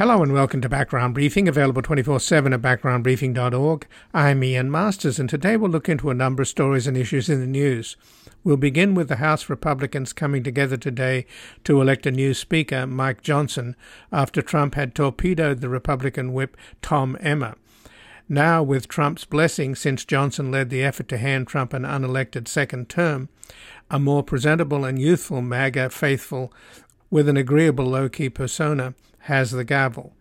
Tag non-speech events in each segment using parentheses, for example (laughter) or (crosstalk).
Hello and welcome to Background Briefing, available 24 7 at backgroundbriefing.org. I'm Ian Masters, and today we'll look into a number of stories and issues in the news. We'll begin with the House Republicans coming together today to elect a new Speaker, Mike Johnson, after Trump had torpedoed the Republican whip Tom Emmer. Now, with Trump's blessing since Johnson led the effort to hand Trump an unelected second term, a more presentable and youthful MAGA faithful with an agreeable low key persona has the gavel.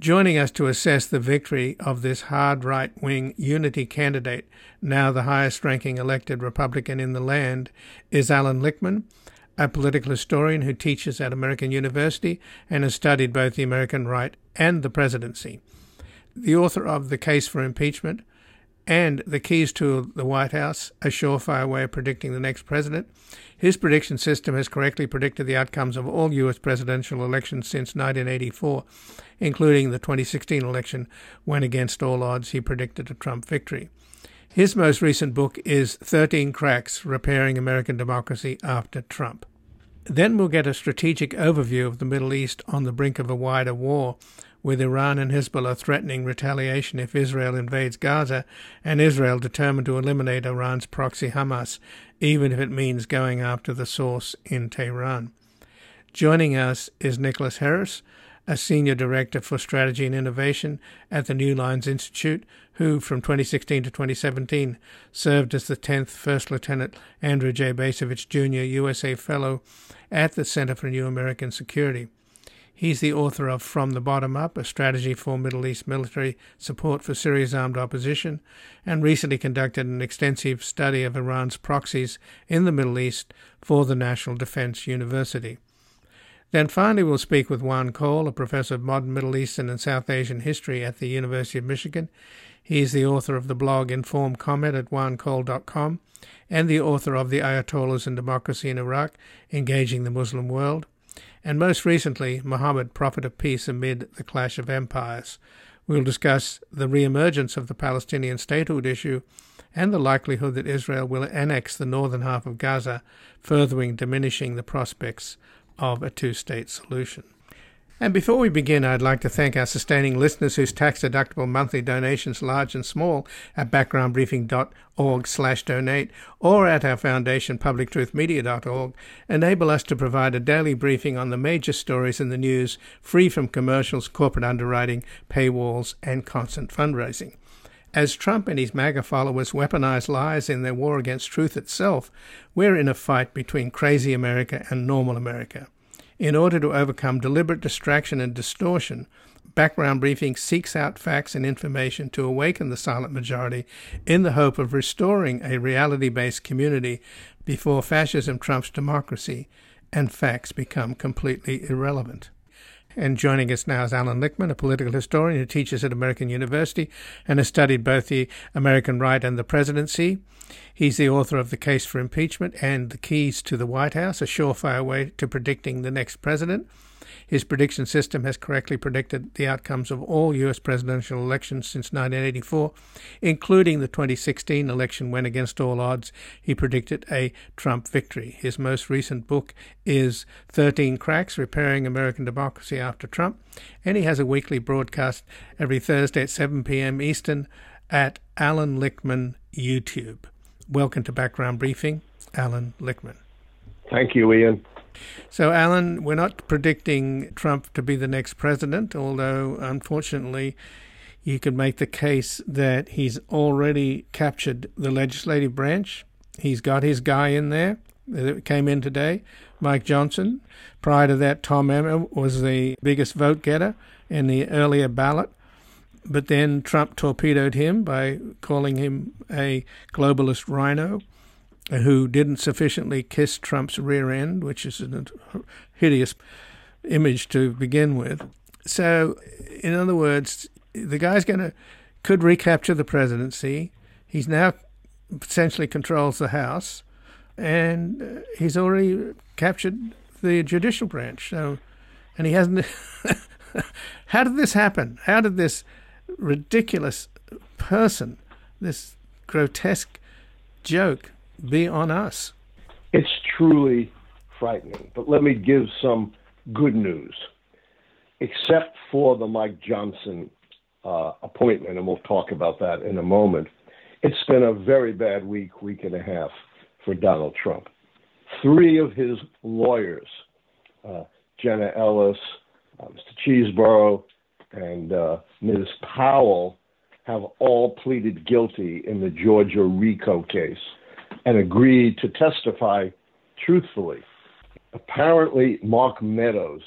Joining us to assess the victory of this hard right wing unity candidate, now the highest ranking elected Republican in the land, is Allan Lichtman, a political historian who teaches at American University and has studied both the American right and the presidency. The author of The Case for Impeachment and The Keys to the White House, a surefire way of predicting the next president, his prediction system has correctly predicted the outcomes of all U.S. presidential elections since 1984, including the 2016 election, when against all odds he predicted a Trump victory. His most recent book is 13 Cracks Repairing American Democracy After Trump. Then we'll get a strategic overview of the Middle East on the brink of a wider war, with Iran and Hezbollah threatening retaliation if Israel invades Gaza, and Israel determined to eliminate Iran's proxy Hamas, even if it means going after the source in Tehran. Joining us is Nicholas Heras, a senior director for strategy and innovation at the New Lines Institute, who from 2016 to 2017 served as the 10th First Lieutenant Andrew J. Bacevich Jr. USA Fellow at the Center for New American Security. He's the author of From the Bottom Up, a strategy for Middle East military support for Syria's armed opposition, and recently conducted an extensive study of Iran's proxies in the Middle East for the National Defense University. Then finally, we'll speak with Juan Cole, a professor of modern Middle Eastern and South Asian history at the University of Michigan. He is the author of the blog Informed Comment at juancole.com and the author of The Ayatollahs and Democracy in Iraq Engaging the Muslim World and most recently, Muhammad, Prophet of Peace amid the clash of empires. We'll discuss the re-emergence of the Palestinian statehood issue and the likelihood that Israel will annex the northern half of Gaza, furthering diminishing the prospects of a two state solution. And before we begin, I'd like to thank our sustaining listeners whose tax-deductible monthly donations, large and small, at backgroundbriefing.org slash donate or at our foundation, publictruthmedia.org, enable us to provide a daily briefing on the major stories in the news, free from commercials, corporate underwriting, paywalls, and constant fundraising. As Trump and his MAGA followers weaponize lies in their war against truth itself, we're in a fight between crazy America and normal America. In order to overcome deliberate distraction and distortion, Background Briefing seeks out facts and information to awaken the silent majority in the hope of restoring a reality based community before fascism trumps democracy and facts become completely irrelevant. And joining us now is Allan Lichtman, a political historian who teaches at American University and has studied both the American right and the presidency. He's the author of The Case for Impeachment and The Keys to the White House, a surefire way to predicting the next president. His prediction system has correctly predicted the outcomes of all U.S. presidential elections since 1984, including the 2016 election when, against all odds, he predicted a Trump victory. His most recent book is 13 Cracks Repairing American Democracy After Trump, and he has a weekly broadcast every Thursday at 7 p.m. Eastern at Allan Lichtman YouTube. Welcome to Background Briefing, Allan Lichtman. Thank you, Ian. So, Allan, we're not predicting Trump to be the next president, although unfortunately, you could make the case that he's already captured the legislative branch. He's got his guy in there that came in today, Mike Johnson. Prior to that, Tom Emmer was the biggest vote getter in the earlier ballot. But then Trump torpedoed him by calling him a globalist RINO who didn't sufficiently kiss Trump's rear end, which is a hideous image to begin with. So, in other words, the guy's going to could recapture the presidency. He's now essentially controls the House, and uh, he's already captured the judicial branch. So, and he hasn't. (laughs) how did this happen? How did this ridiculous person, this grotesque joke, be on us. It's truly frightening. But let me give some good news. except for the Mike Johnson uh, appointment, and we'll talk about that in a moment, it's been a very bad week, week and a half for Donald Trump. Three of his lawyers, uh, Jenna Ellis, uh, Mr. Chesebro, and uh, Ms. Powell, have all pleaded guilty in the Georgia RICO case and agreed to testify truthfully. Apparently, Mark Meadows,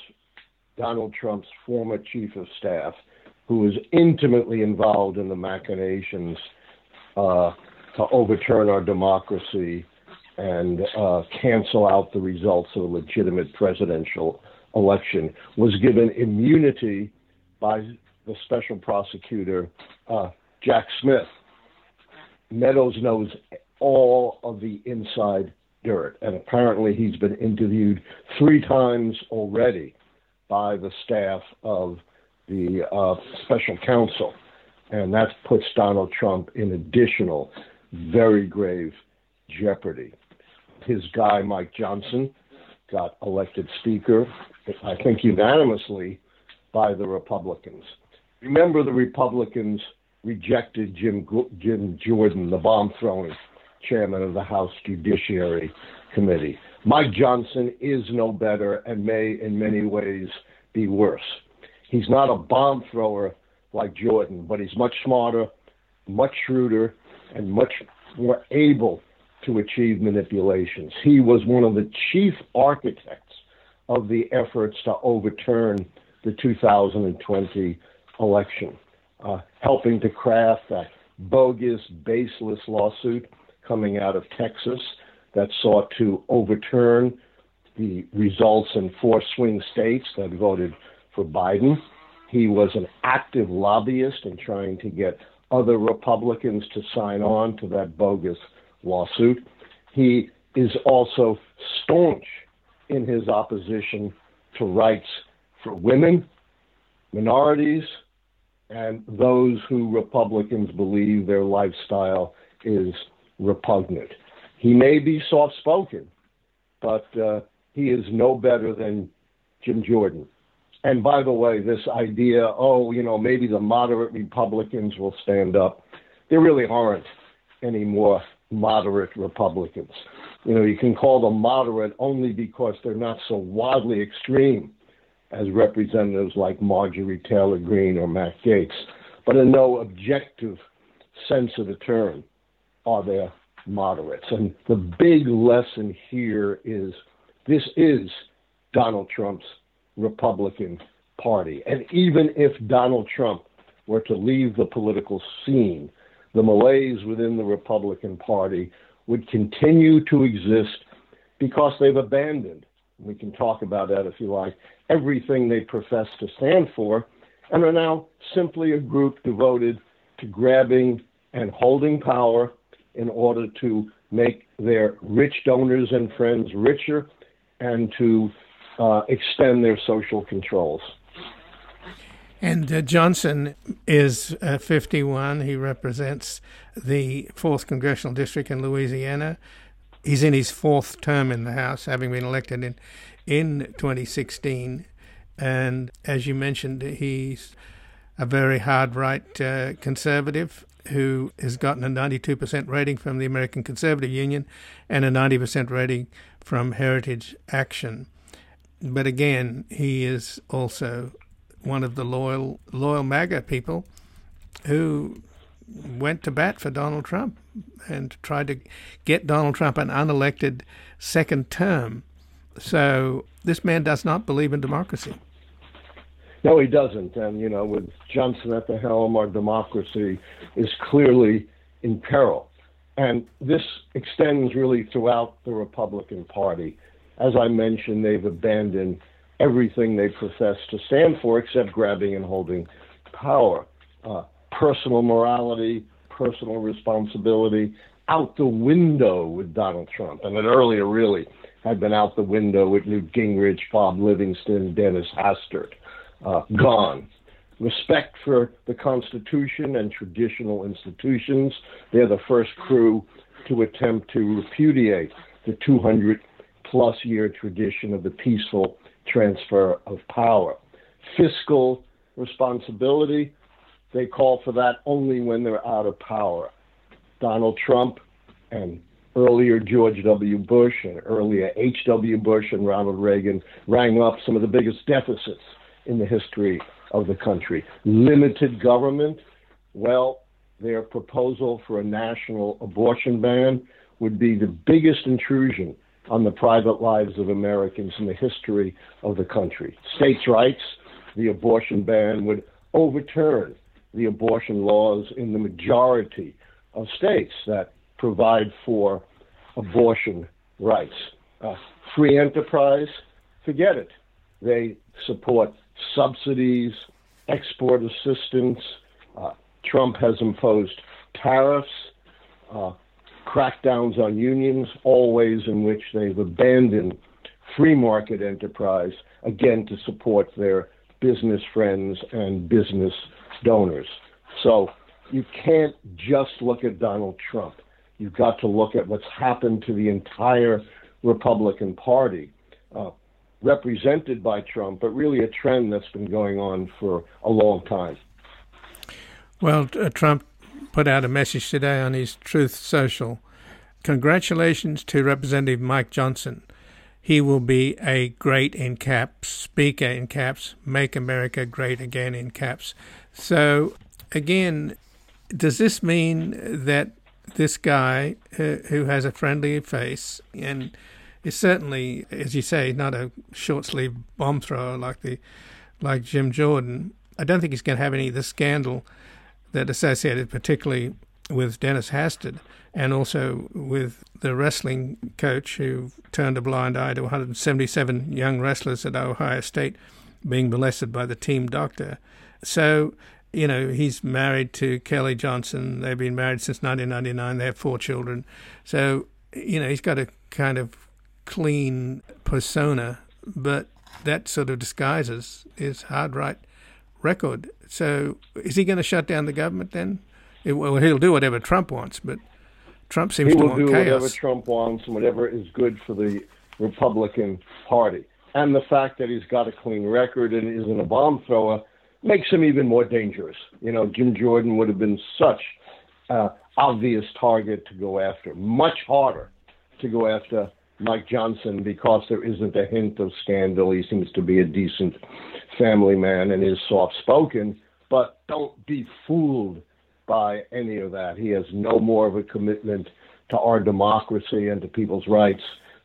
Donald Trump's former chief of staff, who was intimately involved in the machinations uh, to overturn our democracy and uh, cancel out the results of a legitimate presidential election, was given immunity by the special prosecutor, uh, Jack Smith. Meadows knows all of the inside dirt, and apparently he's been interviewed three times already by the staff of the uh, special counsel. And that puts Donald Trump in additional very grave jeopardy. His guy, Mike Johnson, got elected Speaker, I think unanimously, by the Republicans. Remember, the Republicans rejected Jim, Jim Jordan, the bomb throwing chairman of the House Judiciary Committee. Mike Johnson is no better and may, in many ways, be worse. He's not a bomb thrower like Jordan, but he's much smarter, much shrewder, and much more able to achieve manipulations. He was one of the chief architects of the efforts to overturn the 2020 election, uh, helping to craft that bogus, baseless lawsuit coming out of Texas that sought to overturn the results in four swing states that voted for Biden. He was an active lobbyist in trying to get other Republicans to sign on to that bogus lawsuit. He is also staunch in his opposition to rights for women, minorities, and those who Republicans believe their lifestyle is repugnant. He may be soft spoken, but uh, he is no better than Jim Jordan. And by the way, this idea, oh, you know, maybe the moderate Republicans will stand up, there really aren't any more moderate Republicans. You know, you can call them moderate only because they're not so wildly extreme as representatives like Marjorie Taylor Greene or Matt Gaetz, but in no objective sense of the term are the moderates. And the big lesson here is this is Donald Trump's Republican Party. And even if Donald Trump were to leave the political scene, the malaise within the Republican Party would continue to exist because they've abandoned, we can talk about that if you like, everything they profess to stand for, and are now simply a group devoted to grabbing and holding power in order to make their rich donors and friends richer and to uh, extend their social controls. And uh, Johnson is uh, 51. He represents the 4th Congressional District in Louisiana. He's in his fourth term in the House, having been elected in, in 2016. And as you mentioned, he's a very hard right uh, conservative who has gotten a 92% rating from the American Conservative Union and a 90% rating from Heritage Action. But again, he is also one of the loyal loyal MAGA people who went to bat for Donald Trump and tried to get Donald Trump an unelected second term. So this man does not believe in democracy. No, he doesn't. And, you know, with Johnson at the helm, our democracy is clearly in peril. And this extends really throughout the Republican Party. As I mentioned, they've abandoned everything they profess to stand for except grabbing and holding power. Uh, personal morality, personal responsibility out the window with Donald Trump. And it earlier really had been out the window with Newt Gingrich, Bob Livingston, Dennis Hastert uh, gone. Respect for the Constitution and traditional institutions. They're the first crew to attempt to repudiate the 200 plus year tradition of the peaceful transfer of power. fiscal responsibility. They call for that only when they're out of power. Donald Trump and earlier George W. Bush and earlier H.W. Bush and Ronald Reagan rang up some of the biggest deficits in the history of the country. Limited government, well, their proposal for a national abortion ban would be the biggest intrusion on the private lives of Americans in the history of the country. States' rights, the abortion ban would overturn the abortion laws in the majority of states that provide for abortion rights. Uh, free enterprise, forget it. They support subsidies, export assistance. Uh, Trump has imposed tariffs, uh, crackdowns on unions, all ways in which they've abandoned free market enterprise, again, to support their business friends and business donors. So you can't just look at Donald Trump. You've got to look at what's happened to the entire Republican Party, uh, represented by Trump, but really a trend that's been going on for a long time. Well, uh, Trump put out a message today on his Truth Social. Congratulations to Representative Mike Johnson. He will be a great in caps, speaker in caps, make America great again in caps. So, again, does this mean that this guy uh, who has a friendly face and is certainly, as you say, not a short sleeve bomb thrower like the like Jim Jordan. I don't think he's going to have any of the scandal that associated particularly with Dennis Hastert and also with the wrestling coach who turned a blind eye to 177 young wrestlers at Ohio State being molested by the team doctor. So you know, he's married to Kelly Johnson. They've been married since 1999. They have four children. So, you know, he's got a kind of clean persona, but that sort of disguises his hard right record. So, is he going to shut down the government then? It, well, he'll do whatever Trump wants, but Trump seems he to want do chaos. whatever Trump wants and whatever is good for the Republican Party. And the fact that he's got a clean record and isn't a bomb thrower makes him even more dangerous. You know, Jim Jordan would have been such uh, obvious target to go after, much harder to go after Mike Johnson because there isn't a hint of scandal. He seems to be a decent family man and is soft spoken, but don't be fooled by any of that. He has no more of a commitment to our democracy and to people's rights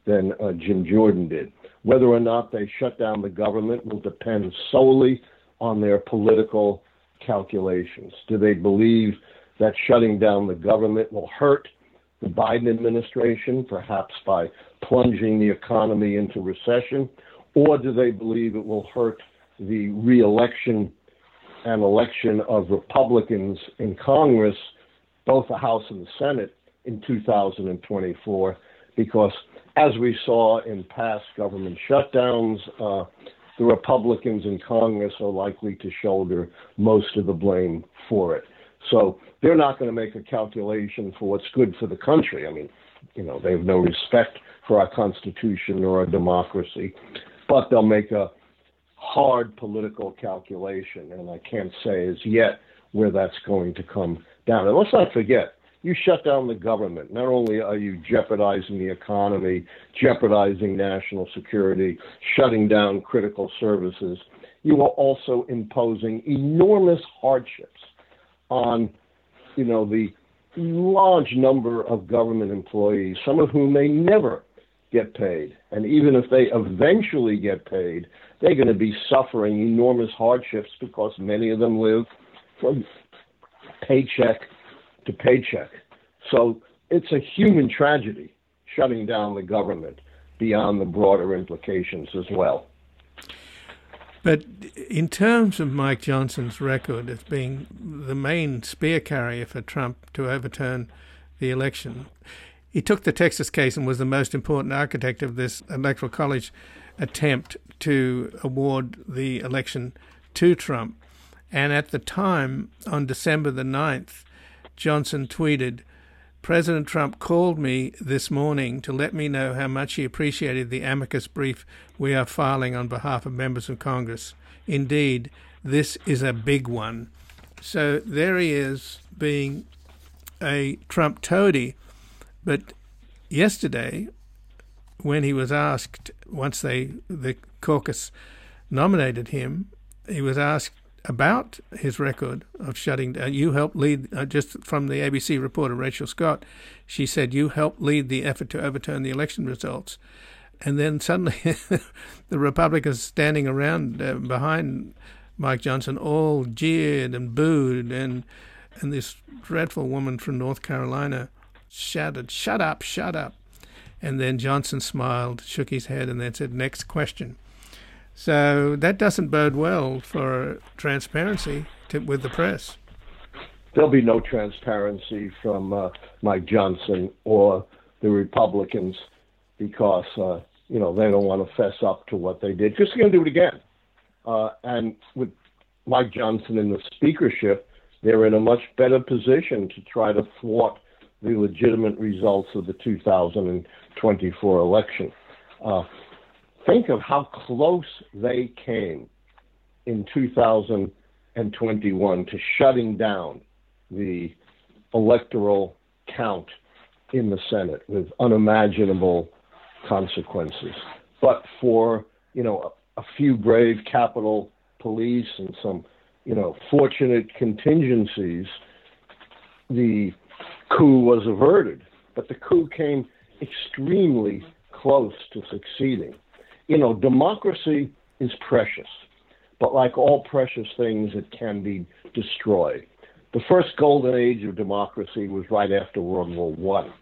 than uh, Jim Jordan did. Whether or not they shut down the government will depend solely on their political calculations? Do they believe that shutting down the government will hurt the Biden administration, perhaps by plunging the economy into recession? Or do they believe it will hurt the reelection and election of Republicans in Congress, both the House and the Senate, in 2024? Because as we saw in past government shutdowns, uh, the Republicans in Congress are likely to shoulder most of the blame for it. So they're not going to make a calculation for what's good for the country. I mean, you know, they have no respect for our Constitution or our democracy, but they'll make a hard political calculation, and I can't say as yet where that's going to come down. And let's not forget, you shut down the government. Not only are you jeopardizing the economy, jeopardizing national security, shutting down critical services, you are also imposing enormous hardships on, you know, the large number of government employees, some of whom may never get paid. And even if they eventually get paid, they're going to be suffering enormous hardships because many of them live from paycheck to paycheck. So it's a human tragedy shutting down the government beyond the broader implications as well. But in terms of Mike Johnson's record as being the main spear carrier for Trump to overturn the election, he took the Texas case and was the most important architect of this electoral college attempt to award the election to Trump. And at the time, on December the 9th, Johnson tweeted, President Trump called me this morning to let me know how much he appreciated the amicus brief we are filing on behalf of members of Congress. indeed this is a big one. So there he is being a Trump toady. But yesterday, when he was asked, once they the caucus nominated him, he was asked about his record of shutting down. You helped lead, uh, just from the ABC reporter Rachel Scott, she said, You helped lead the effort to overturn the election results. And then suddenly (laughs) the Republicans standing around uh, behind Mike Johnson all jeered and booed, and, and this dreadful woman from North Carolina shouted, Shut up, shut up. And then Johnson smiled, shook his head, and then said, Next question. So that doesn't bode well for transparency to, with the press. There'll be no transparency from uh, Mike Johnson or the Republicans because uh, you know they don't want to fess up to what they did. Just going to do it again. Uh, and with Mike Johnson in the speakership, they're in a much better position to try to thwart the legitimate results of the 2024 election. Uh, think of how close they came in 2021 to shutting down the electoral count in the Senate with unimaginable consequences. But for, you know, a, a few brave Capitol police and some, you know, fortunate contingencies, the coup was averted. But the coup came extremely close to succeeding you know, democracy is precious, but like all precious things, it can be destroyed. The first golden age of democracy was right after World War One.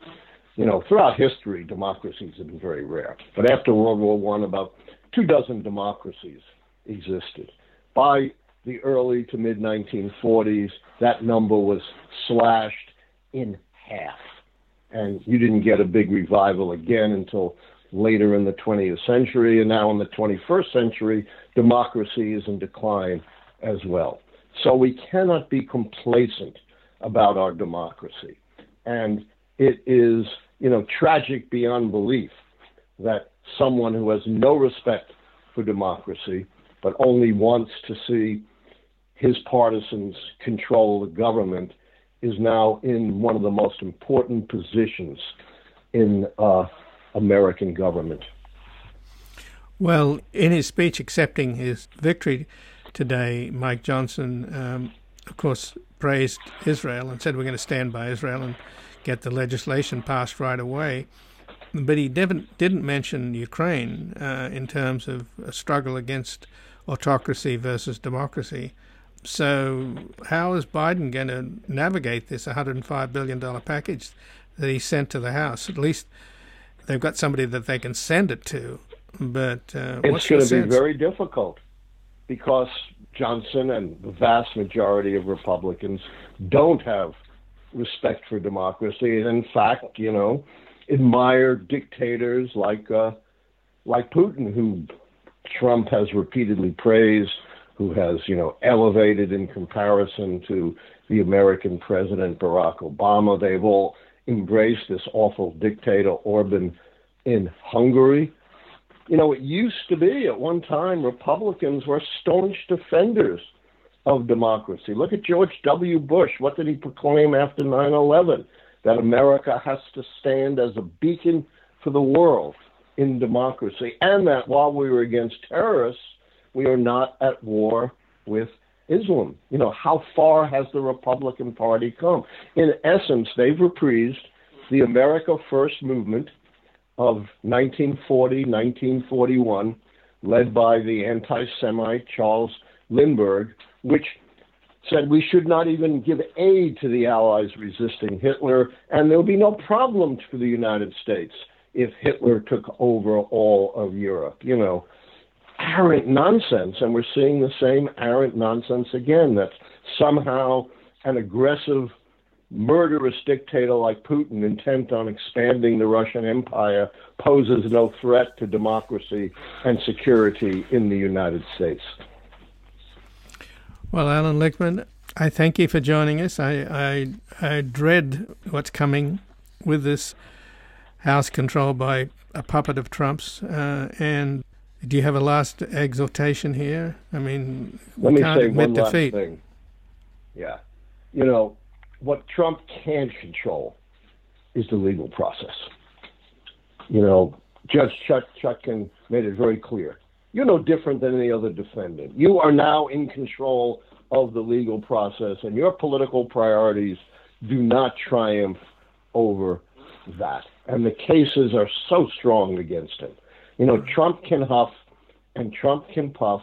You know, throughout history, democracies have been very rare, but after World War One, about two dozen democracies existed. By the early to mid 1940s, that number was slashed in half. And you didn't get a big revival again until later in the 20th century, and now in the 21st century, democracy is in decline as well. So we cannot be complacent about our democracy. And it is, you know, tragic beyond belief that someone who has no respect for democracy, but only wants to see his partisans control the government, is now in one of the most important positions in uh, American government. Well, in his speech accepting his victory today, Mike Johnson, um, of course, praised Israel and said we're going to stand by Israel and get the legislation passed right away. But he didn't, didn't mention Ukraine uh, in terms of a struggle against autocracy versus democracy. So, how is Biden going to navigate this $105 billion package that he sent to the House? At least they've got somebody that they can send it to. But uh, it's going to be very difficult because Johnson and the vast majority of Republicans don't have respect for democracy, and in fact, you know, admire dictators like uh, like Putin, who Trump has repeatedly praised, who has you know elevated in comparison to the American president Barack Obama. They've all embraced this awful dictator Orban in Hungary. You know, it used to be at one time Republicans were staunch defenders of democracy. Look at George W. Bush. What did he proclaim after 9 11? That America has to stand as a beacon for the world in democracy, and that while we were against terrorists, we are not at war with Islam. You know, how far has the Republican Party come? In essence, they've reprised the America First movement of 1940, 1941, led by the anti Semite Charles Lindbergh, which said we should not even give aid to the Allies resisting Hitler, and there would be no problem for the United States if Hitler took over all of Europe. You know, arrant nonsense, and we're seeing the same arrant nonsense again. That somehow an aggressive, murderous dictator like Putin, intent on expanding the Russian Empire, poses no threat to democracy and security in the United States. Well, Allan Lichtman, I thank you for joining us. I, I, I dread what's coming with this House controlled by a puppet of Trump's, uh, and Do you have a last exhortation here? I mean, let me say one last defeat. thing. Yeah, you know what Trump can control is the legal process. You know, Judge Chuck Chutkan made it very clear. You're no different than any other defendant. You are now in control of the legal process, and your political priorities do not triumph over that. And the cases are so strong against him. You know, Trump can huff and Trump can puff,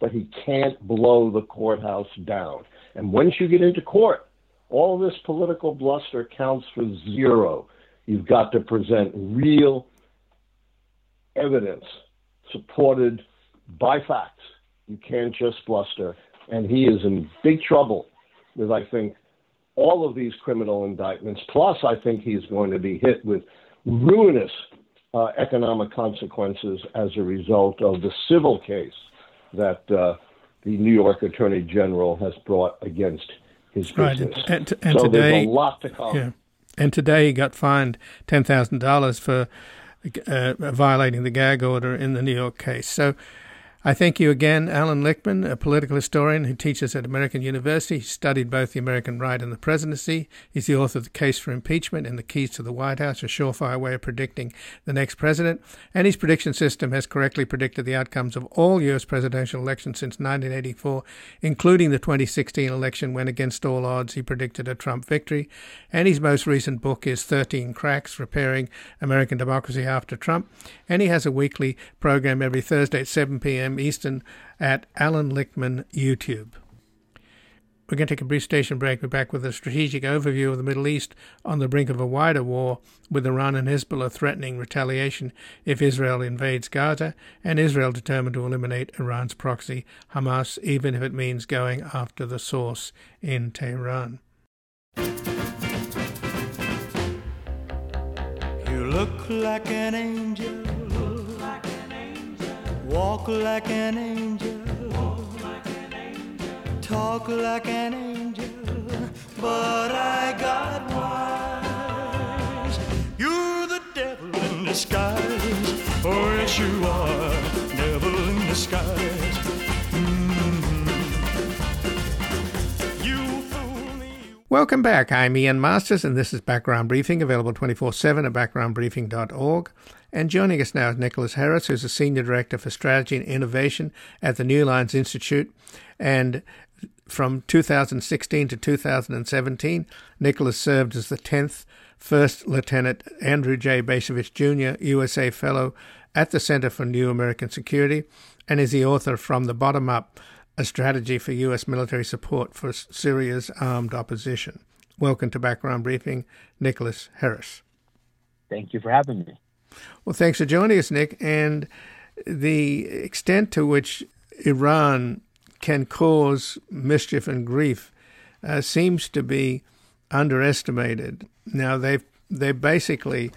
but he can't blow the courthouse down. And once you get into court, all this political bluster counts for zero. You've got to present real evidence supported by facts. You can't just bluster. And he is in big trouble with, I think, all of these criminal indictments. Plus, I think he's going to be hit with ruinous uh, economic consequences as a result of the civil case that uh, the New York Attorney General has brought against his business. Right. And, and so today, there's a lot to come. Yeah. And today he got fined ten thousand dollars for uh, violating the gag order in the New York case. So I thank you again, Allan Lichtman, a political historian who teaches at American University. He studied both the American right and the presidency. He's the author of The Case for Impeachment and The Keys to the White House, a surefire way of predicting the next president. And his prediction system has correctly predicted the outcomes of all U.S. presidential elections since 1984, including the 2016 election when, against all odds, he predicted a Trump victory. And his most recent book is 13 Cracks Repairing American Democracy After Trump. And he has a weekly program every Thursday at 7 p.m p.m. Eastern at Allan Lichtman YouTube. We're going to take a brief station break. We're back with a strategic overview of the Middle East on the brink of a wider war, with Iran and Hezbollah threatening retaliation if Israel invades Gaza, and Israel determined to eliminate Iran's proxy, Hamas, even if it means going after the source in Tehran. You look like an angel Walk like an angel. Talk like an angel. But I got wise. You're the devil in disguise. Oh, yes, you are. Devil in disguise. Mm-hmm. Welcome back. I'm Ian Masters, and this is Background Briefing, available 24 7 at backgroundbriefing.org. And joining us now is Nicholas Heras, who's a Senior Director for Strategy and Innovation at the New Lines Institute. And from 2016 to 2017, Nicholas served as the 10th First Lieutenant Andrew J. Bacevich Jr., USA Fellow at the Center for New American Security, and is the author From the Bottom Up A Strategy for U.S. Military Support for Syria's Armed Opposition. Welcome to Background Briefing, Nicholas Heras. Thank you for having me. Well, thanks for joining us, Nick. And the extent to which Iran can cause mischief and grief uh, seems to be underestimated. Now they've they basically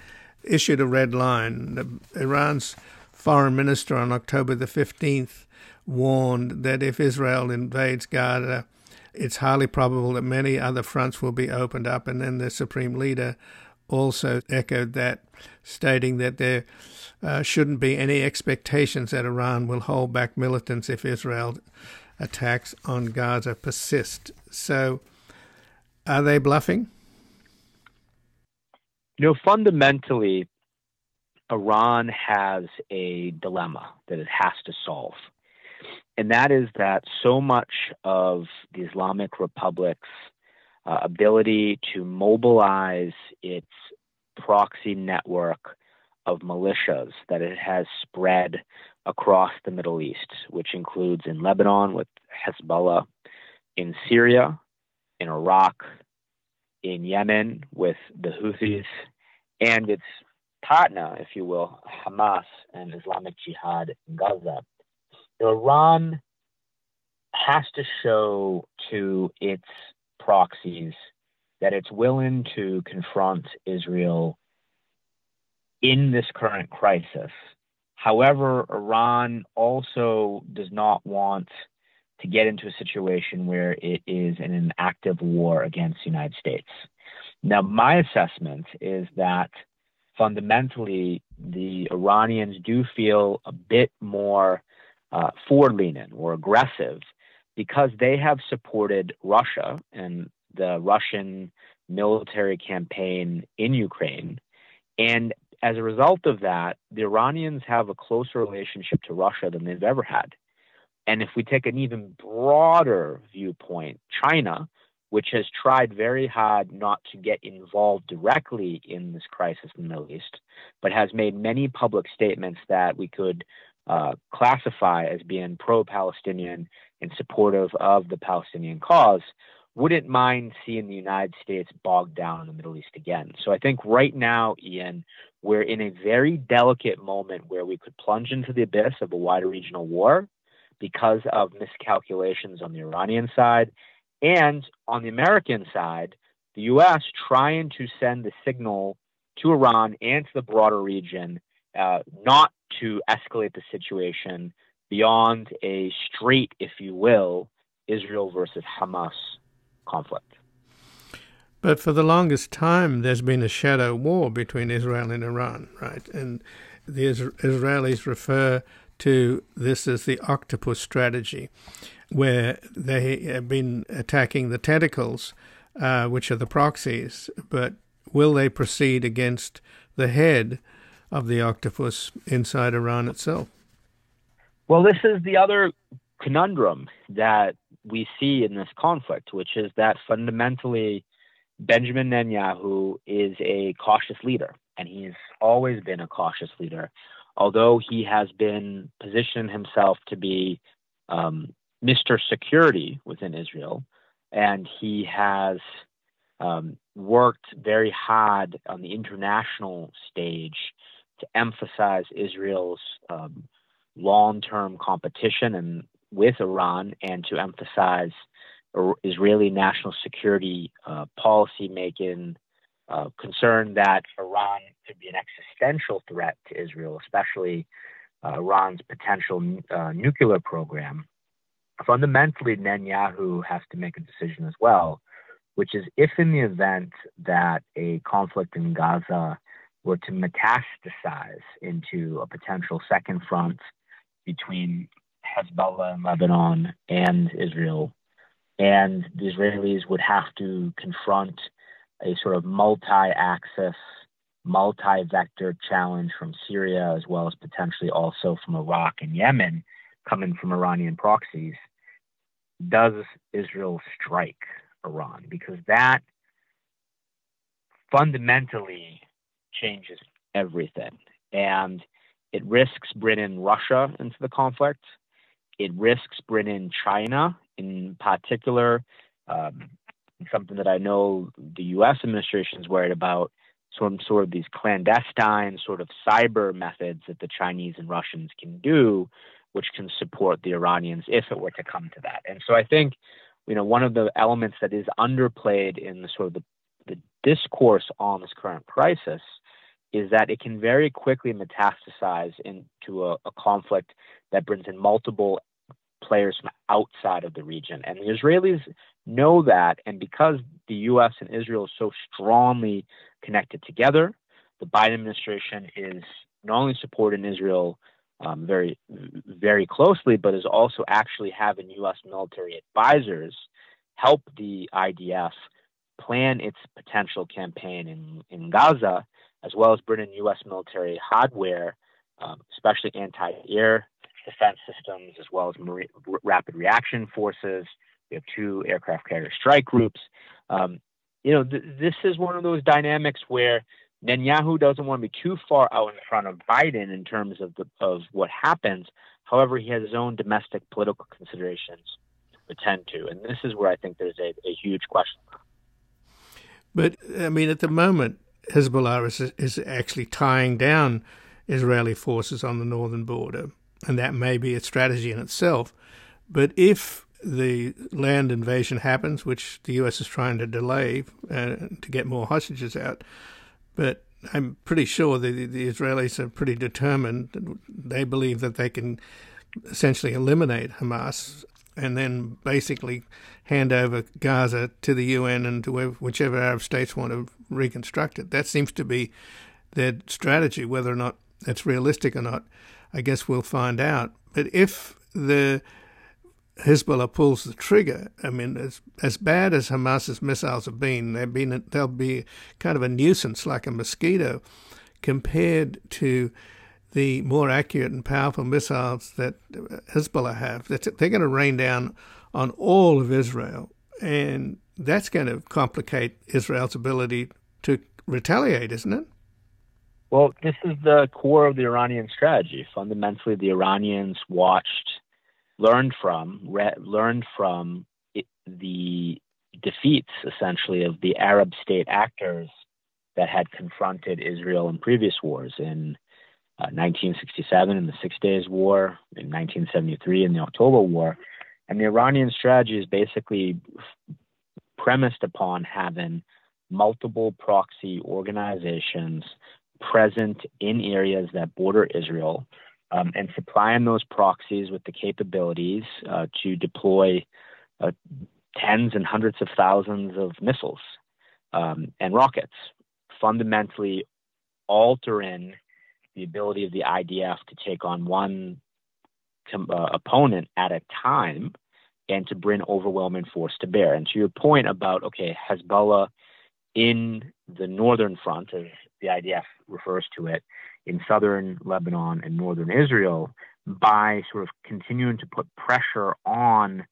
issued a red line. Iran's foreign minister on October the fifteenth warned that if Israel invades Gaza, it's highly probable that many other fronts will be opened up. And then the supreme leader also echoed that, stating that there uh, shouldn't be any expectations that Iran will hold back militants if Israel attacks on Gaza persist. So, are they bluffing? You know, fundamentally, Iran has a dilemma that it has to solve. And that is that so much of the Islamic republics uh, ability to mobilize its proxy network of militias that it has spread across the Middle East, which includes in Lebanon with Hezbollah, in Syria, in Iraq, in Yemen with the Houthis, and its partner, if you will, Hamas and Islamic Jihad in Gaza. Iran has to show to its proxies that it's willing to confront Israel in this current crisis. However, Iran also does not want to get into a situation where it is in an active war against the United States. Now, my assessment is that fundamentally the Iranians do feel a bit more uh, forward leaning or aggressive because they have supported Russia and the Russian military campaign in Ukraine. And as a result of that, the Iranians have a closer relationship to Russia than they've ever had. And if we take an even broader viewpoint, China, which has tried very hard not to get involved directly in this crisis in the Middle East, but has made many public statements that we could uh, classify as being pro Palestinian and supportive of the Palestinian cause, wouldn't mind seeing the United States bogged down in the Middle East again. So I think right now, Ian, we're in a very delicate moment where we could plunge into the abyss of a wider regional war because of miscalculations on the Iranian side. And on the American side, the U.S. trying to send the signal to Iran and to the broader region uh, not to escalate the situation beyond a straight, if you will, Israel versus Hamas conflict. But for the longest time, there's been a shadow war between Israel and Iran, right? And the Israelis refer to this as the octopus strategy, where they have been attacking the tentacles, uh, which are the proxies, but will they proceed against the head of the octopus inside Iran itself? Well, this is the other conundrum that we see in this conflict, which is that fundamentally Benjamin Netanyahu is a cautious leader, and he's always been a cautious leader, although he has been positioned himself to be um, Mr. Security within Israel, and he has um, worked very hard on the international stage to emphasize Israel's um, long-term competition and with Iran and to emphasize Israeli national security uh, policy making uh, concern that Iran could be an existential threat to Israel, especially uh, Iran's potential uh, nuclear program. Fundamentally, Netanyahu has to make a decision as well, which is if in the event that a conflict in Gaza were to metastasize into a potential second front between Hezbollah in Lebanon and Israel. And the Israelis would have to confront a sort of multi axis, multi vector challenge from Syria, as well as potentially also from Iraq and Yemen, coming from Iranian proxies. Does Israel strike Iran? Because that fundamentally changes everything. And it risks bringing Russia into the conflict. It risks bringing China in particular. Um, something that I know the U.S. administration is worried about. Some sort of these clandestine sort of cyber methods that the Chinese and Russians can do, which can support the Iranians if it were to come to that. And so I think, you know, one of the elements that is underplayed in the sort of the, the discourse on this current crisis is that it can very quickly metastasize into a, a conflict that brings in multiple players from outside of the region. And the Israelis know that. And because the U.S. and Israel is so strongly connected together, the Biden administration is not only supporting Israel um, very, very closely, but is also actually having U.S. military advisors help the IDF plan its potential campaign in, in Gaza as well as bringing U.S. military hardware, um, especially anti-air defense systems, as well as rapid reaction forces. We have two aircraft carrier strike groups. Um, you know, th- this is one of those dynamics where Netanyahu doesn't want to be too far out in front of Biden in terms of the, of what happens. However, he has his own domestic political considerations to attend to, and this is where I think there's a, a huge question. But I mean, at the moment, Hezbollah is, is actually tying down Israeli forces on the northern border, and that may be a strategy in itself. But if the land invasion happens, which the U.S. is trying to delay uh, to get more hostages out, but I'm pretty sure the, the Israelis are pretty determined. They believe that they can essentially eliminate Hamas and then basically hand over Gaza to the UN and to whichever Arab states want to reconstruct it. That seems to be their strategy. Whether or not it's realistic or not, I guess we'll find out. But if the Hezbollah pulls the trigger, I mean, as as bad as Hamas's missiles have been, they've been they'll be kind of a nuisance, like a mosquito, compared to the more accurate and powerful missiles that Hezbollah have. They're going to rain down on all of Israel, and that's going to complicate Israel's ability to retaliate, isn't it? Well, this is the core of the Iranian strategy. Fundamentally, the Iranians watched, learned from, re- learned from it, the defeats, essentially, of the Arab state actors that had confronted Israel in previous wars in uh, 1967 in the Six Days War, in 1973 in the October War. And the Iranian strategy is basically premised upon having multiple proxy organizations present in areas that border Israel um, and supplying those proxies with the capabilities uh, to deploy uh, tens and hundreds of thousands of missiles um, and rockets, fundamentally altering the ability of the IDF to take on one com- uh, opponent at a time and to bring overwhelming force to bear. And to your point about, okay, Hezbollah in the northern front, as the IDF refers to it, in southern Lebanon and northern Israel, by sort of continuing to put pressure on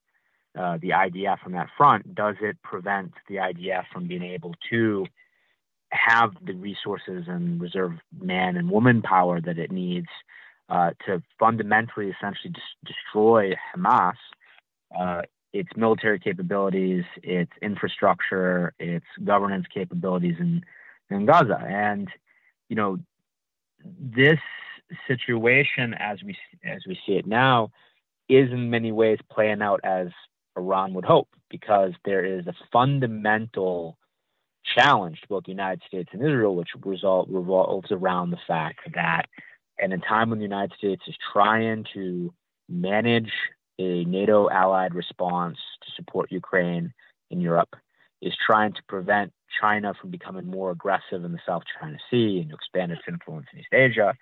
uh, the IDF on that front, does it prevent the IDF from being able to have the resources and reserve man and woman power that it needs uh, to fundamentally, essentially des- destroy Hamas uh, its military capabilities, its infrastructure, its governance capabilities in, in Gaza. And, you know, this situation as we as we see it now is in many ways playing out as Iran would hope because there is a fundamental challenge to both the United States and Israel, which result, revolves around the fact that in a time when the United States is trying to manage a NATO allied response to support Ukraine in Europe is trying to prevent China from becoming more aggressive in the South China Sea and to expand its influence in East Asia.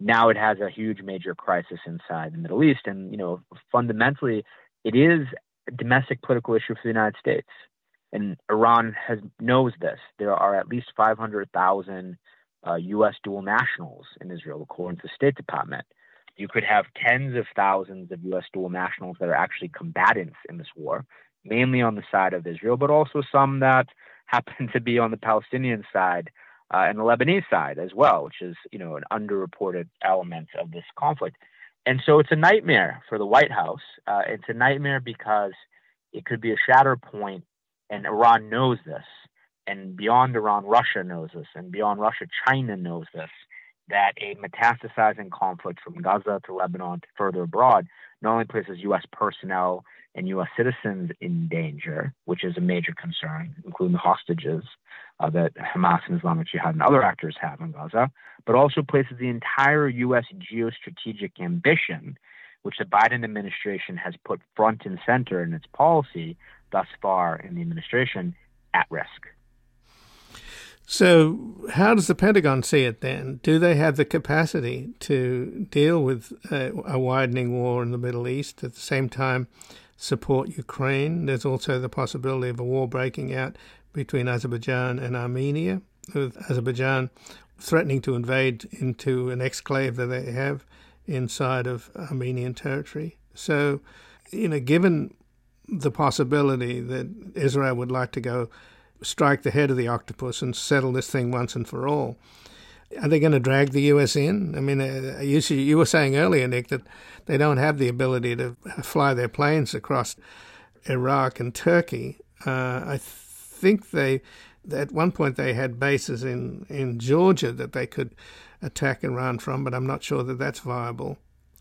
Now it has a huge major crisis inside the Middle East. And, you know, fundamentally, it is a domestic political issue for the United States. And Iran has knows this. There are at least 500,000 uh, U.S. dual nationals in Israel, according to the State Department you could have tens of thousands of U.S. dual nationals that are actually combatants in this war, mainly on the side of Israel, but also some that (laughs) happen to be on the Palestinian side uh, and the Lebanese side as well, which is you know an underreported element of this conflict. And so it's a nightmare for the White House. Uh, it's a nightmare because it could be a shatter point, and Iran knows this. And beyond Iran, Russia knows this. And beyond Russia, China knows this that a metastasizing conflict from Gaza to Lebanon to further abroad not only places U.S. personnel and U.S. citizens in danger, which is a major concern, including the hostages uh, that Hamas and Islamic Jihad and other actors have in Gaza, but also places the entire U.S. geostrategic ambition, which the Biden administration has put front and center in its policy thus far in the administration, at risk. So, how does the Pentagon see it then? Do they have the capacity to deal with a, a, widening war in the Middle East at the same time support Ukraine? There's also the possibility of a war breaking out between Azerbaijan and Armenia, with Azerbaijan threatening to invade into an exclave that they have inside of Armenian territory. So, you know, given the possibility that Israel would like to go strike the head of the octopus and settle this thing once and for all. Are they going to drag the U.S. in? I mean, uh, you, you were saying earlier, Nick, that they don't have the ability to fly their planes across Iraq and Turkey. Uh, I think they, at one point, they had bases in, in Georgia that they could attack Iran from, but I'm not sure that that's viable.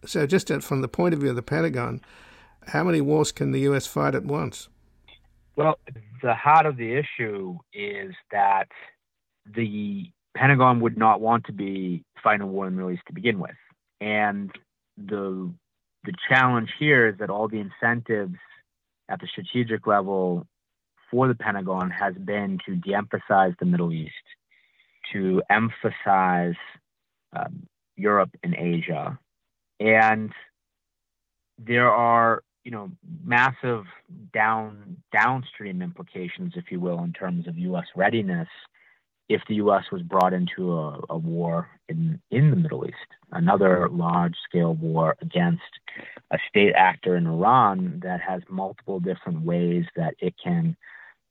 So, just from the point of view of the Pentagon, how many wars can the U.S. fight at once? Well, the heart of the issue is that the Pentagon would not want to be fighting a war in the Middle East to begin with, and the the challenge here is that all the incentives at the strategic level for the Pentagon has been to de-emphasize the Middle East, to emphasize um, Europe and Asia. And there are, you know, massive down downstream implications, if you will, in terms of U.S. readiness if the U.S. was brought into a, a war in in the Middle East, another large scale war against a state actor in Iran that has multiple different ways that it can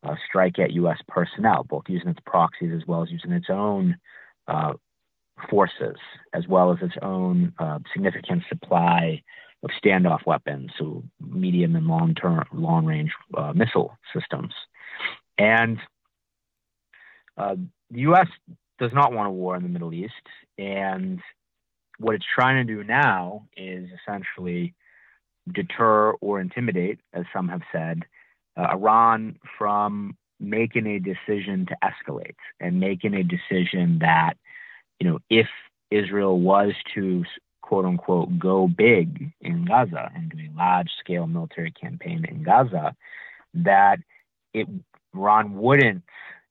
uh, strike at U.S. personnel, both using its proxies as well as using its own uh, forces, as well as its own uh, significant supply of standoff weapons, so medium and long term, long range uh, missile systems, and uh, the U.S. does not want a war in the Middle East, and what it's trying to do now is essentially deter or intimidate, as some have said, uh, Iran from making a decision to escalate and making a decision that, you know, if Israel was to quote unquote go big in Gaza and do a large scale military campaign in Gaza, that it Iran wouldn't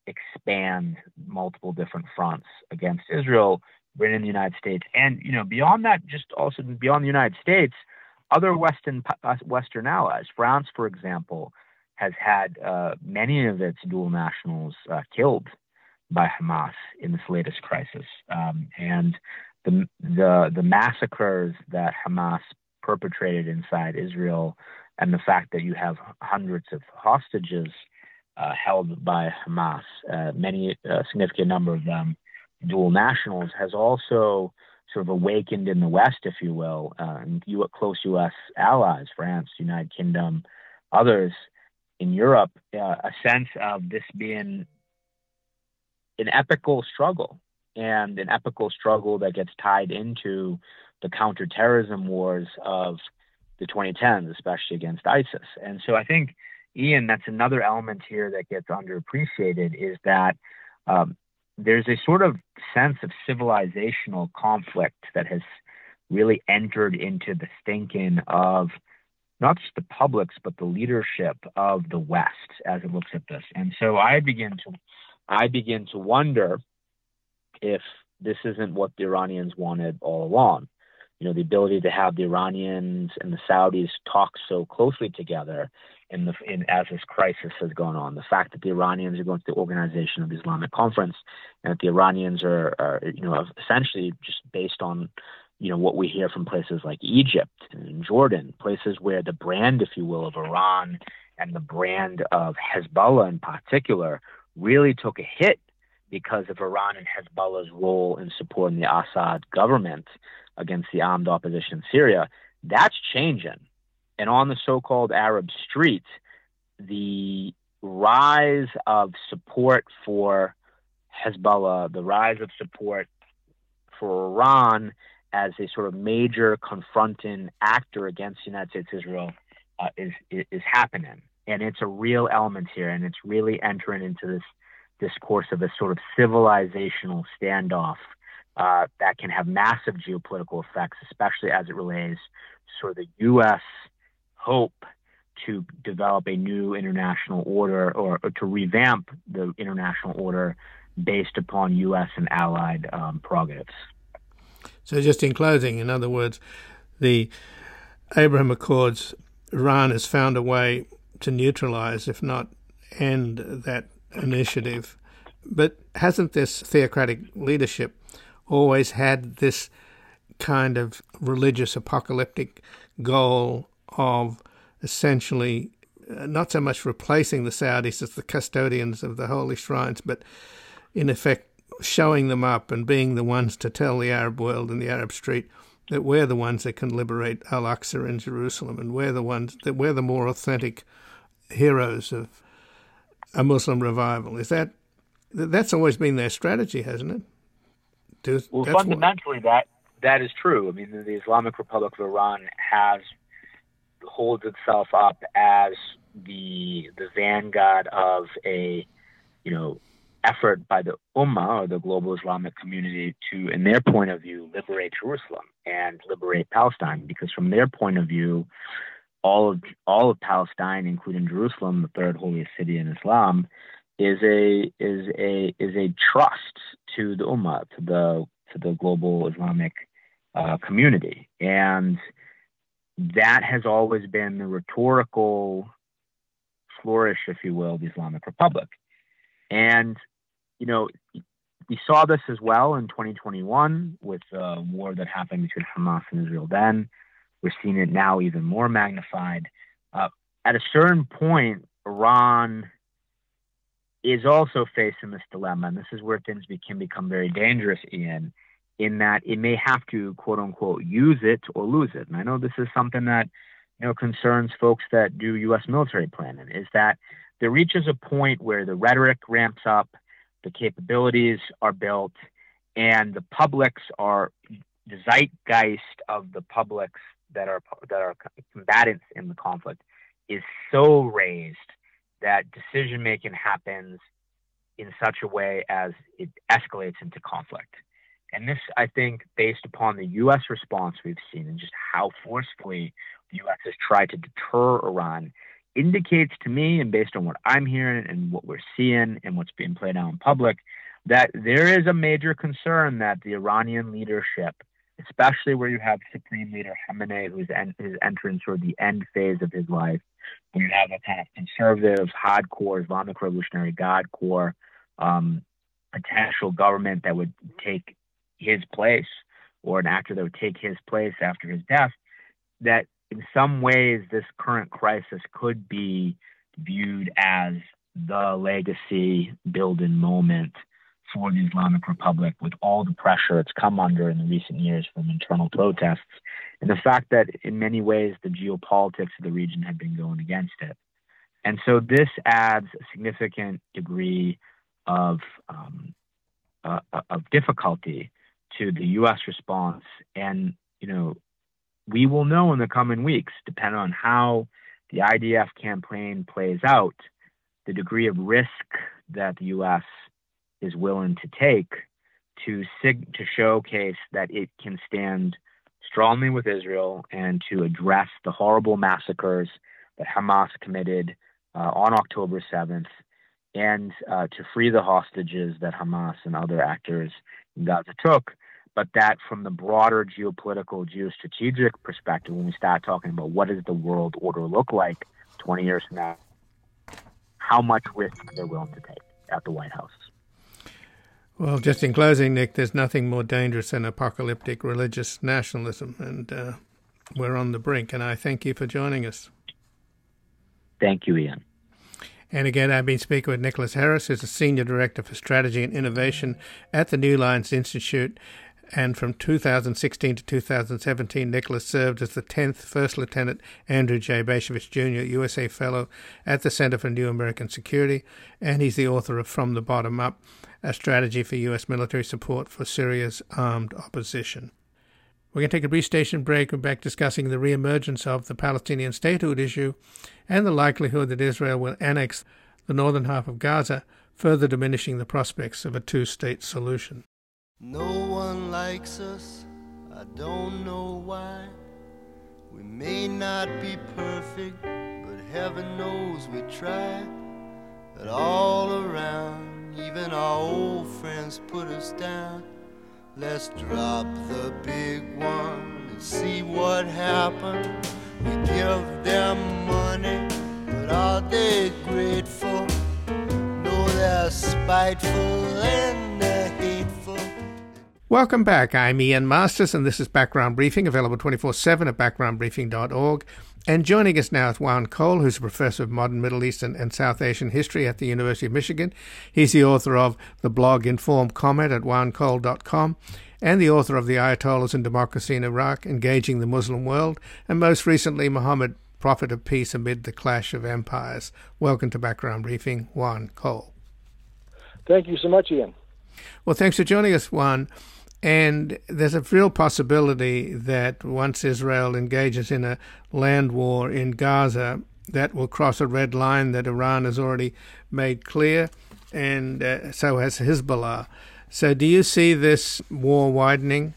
expand multiple different fronts against Israel within the United States, and you know beyond that, just also beyond the United States, other Western uh, Western allies. France, for example, has had uh, many of its dual nationals uh, killed by Hamas in this latest crisis, um, and the the the massacres that Hamas perpetrated inside Israel, and the fact that you have hundreds of hostages uh, held by Hamas, uh, many a uh, significant number of them dual nationals, has also sort of awakened in the West, if you will, uh, and close U.S. allies, France, United Kingdom, others in Europe, uh, a sense of this being an epical struggle and an epical struggle that gets tied into the counterterrorism wars of the 2010s, especially against ISIS. And so I think Ian, that's another element here that gets underappreciated is that um, there's a sort of sense of civilizational conflict that has really entered into the thinking of not just the publics but the leadership of the West as it looks at this. And so I begin to I begin to wonder if this isn't what the Iranians wanted all along. You know, the ability to have the Iranians and the Saudis talk so closely together in the in, as this crisis has gone on. The fact that the Iranians are going to the Organization of the Islamic Conference, and that the Iranians are, are you know essentially just based on you know what we hear from places like Egypt and Jordan, places where the brand, if you will, of Iran and the brand of Hezbollah in particular really took a hit because of Iran and Hezbollah's role in supporting the Assad government against the armed opposition in Syria. That's changing and on the so called Arab street, the rise of support for Hezbollah, the rise of support for Iran as a sort of major confronting actor against the United States Israel uh, is, is happening. And it's a real element here, and it's really entering into this discourse of a sort of civilizational standoff uh, that can have massive geopolitical effects, especially as it relates to sort of the U.S hope to develop a new international order or, or to revamp the international order based upon U.S. and allied um, prerogatives. So, just in closing, in other words, the Abraham Accords, Iran has found a way to neutralize, if not end, that initiative. But hasn't this theocratic leadership always had this kind of religious apocalyptic goal of essentially uh, not so much replacing the Saudis as the custodians of the holy shrines, but in effect showing them up and being the ones to tell the Arab world and the Arab street that we're the ones that can liberate Al Aqsa in Jerusalem and we're the ones that we're the more authentic heroes of a Muslim revival. Is that that's always been their strategy, hasn't it? Well, fundamentally, what, that that is true. I mean, the Islamic Republic of Iran has holds itself up as the the vanguard of a you know effort by the Ummah or the global Islamic community to, in their point of view, liberate Jerusalem and liberate Palestine, because from their point of view, all of all of Palestine, including Jerusalem, the third holiest city in Islam, is a is a is a trust to the ummah, to the to the global Islamic uh, community, and that has always been the rhetorical flourish, if you will, of the Islamic Republic. And you know, we saw this as well in 2021 with the war that happened between Hamas and Israel. Then we're seeing it now even more magnified. Uh, at a certain point, Iran is also facing this dilemma, and this is where things be, can become very dangerous, Ian, in that it may have to quote unquote use it or lose it. And I know this is something that you know concerns folks that do U.S. military planning. Is that there reaches a point where the rhetoric ramps up, the capabilities are built, and the publics are the zeitgeist of the publics that are that are combatants in the conflict is so raised that decision making happens in such a way as it escalates into conflict. And this, I think, based upon the U.S. response we've seen and just how forcefully the U.S. has tried to deter Iran, indicates to me, and based on what I'm hearing and what we're seeing and what's being played out in public, that there is a major concern that the Iranian leadership, especially where you have Supreme Leader Khamenei, who's en- his entrance or the end phase of his life, where you have a kind of conservative, hardcore Islamic Revolutionary Guard Corps um, potential government that would take his place or an actor that would take his place after his death, that in some ways this current crisis could be viewed as the legacy building moment for the Islamic Republic with all the pressure it's come under in the recent years from internal protests and the fact that in many ways the geopolitics of the region have been going against it. And so this adds a significant degree of um, uh, of difficulty to the U.S. response. And, you know, we will know in the coming weeks, depending on how the IDF campaign plays out, the degree of risk that the U.S. is willing to take to sig- to showcase that it can stand strongly with Israel and to address the horrible massacres that Hamas committed uh, on October 7th and uh, to free the hostages that Hamas and other actors in Gaza took but that from the broader geopolitical, geostrategic perspective, when we start talking about what does the world order look like 20 years from now, how much risk they're willing to take at the White House. Well, just in closing, Nick, there's nothing more dangerous than apocalyptic religious nationalism, and uh, we're on the brink. And I thank you for joining us. Thank you, Ian. And again, I've been speaking with Nicholas Heras, who's a Senior Director for Strategy and Innovation at the New Lines Institute and from 2016 to 2017, Nicholas served as the 10th First Lieutenant Andrew J. Bacevich Jr., USA Fellow at the Center for New American Security, and he's the author of From the Bottom Up, a strategy for U.S. military support for Syria's armed opposition. We're going to take a brief station break. We're back discussing the reemergence of the Palestinian statehood issue and the likelihood that Israel will annex the northern half of Gaza, further diminishing the prospects of a two state solution. No one likes us, I don't know why. We may not be perfect, but heaven knows we try. But all around, even our old friends put us down. Let's drop the big one and see what happens. We give them money, but are they grateful? No, they're spiteful and they're hateful. Welcome back. I'm Ian Masters, and this is Background Briefing, available 24 7 at backgroundbriefing.org. And joining us now is Juan Cole, who's a professor of modern Middle Eastern and South Asian history at the University of Michigan. He's the author of the blog Informed Comment at juancole.com and the author of The Ayatollahs and Democracy in Iraq, Engaging the Muslim World, and most recently, Muhammad, Prophet of Peace Amid the Clash of Empires. Welcome to Background Briefing, Juan Cole. Thank you so much, Ian. Well, thanks for joining us, Juan. And there's a real possibility that once Israel engages in a land war in Gaza, that will cross a red line that Iran has already made clear, and uh, so has Hezbollah. So, do you see this war widening?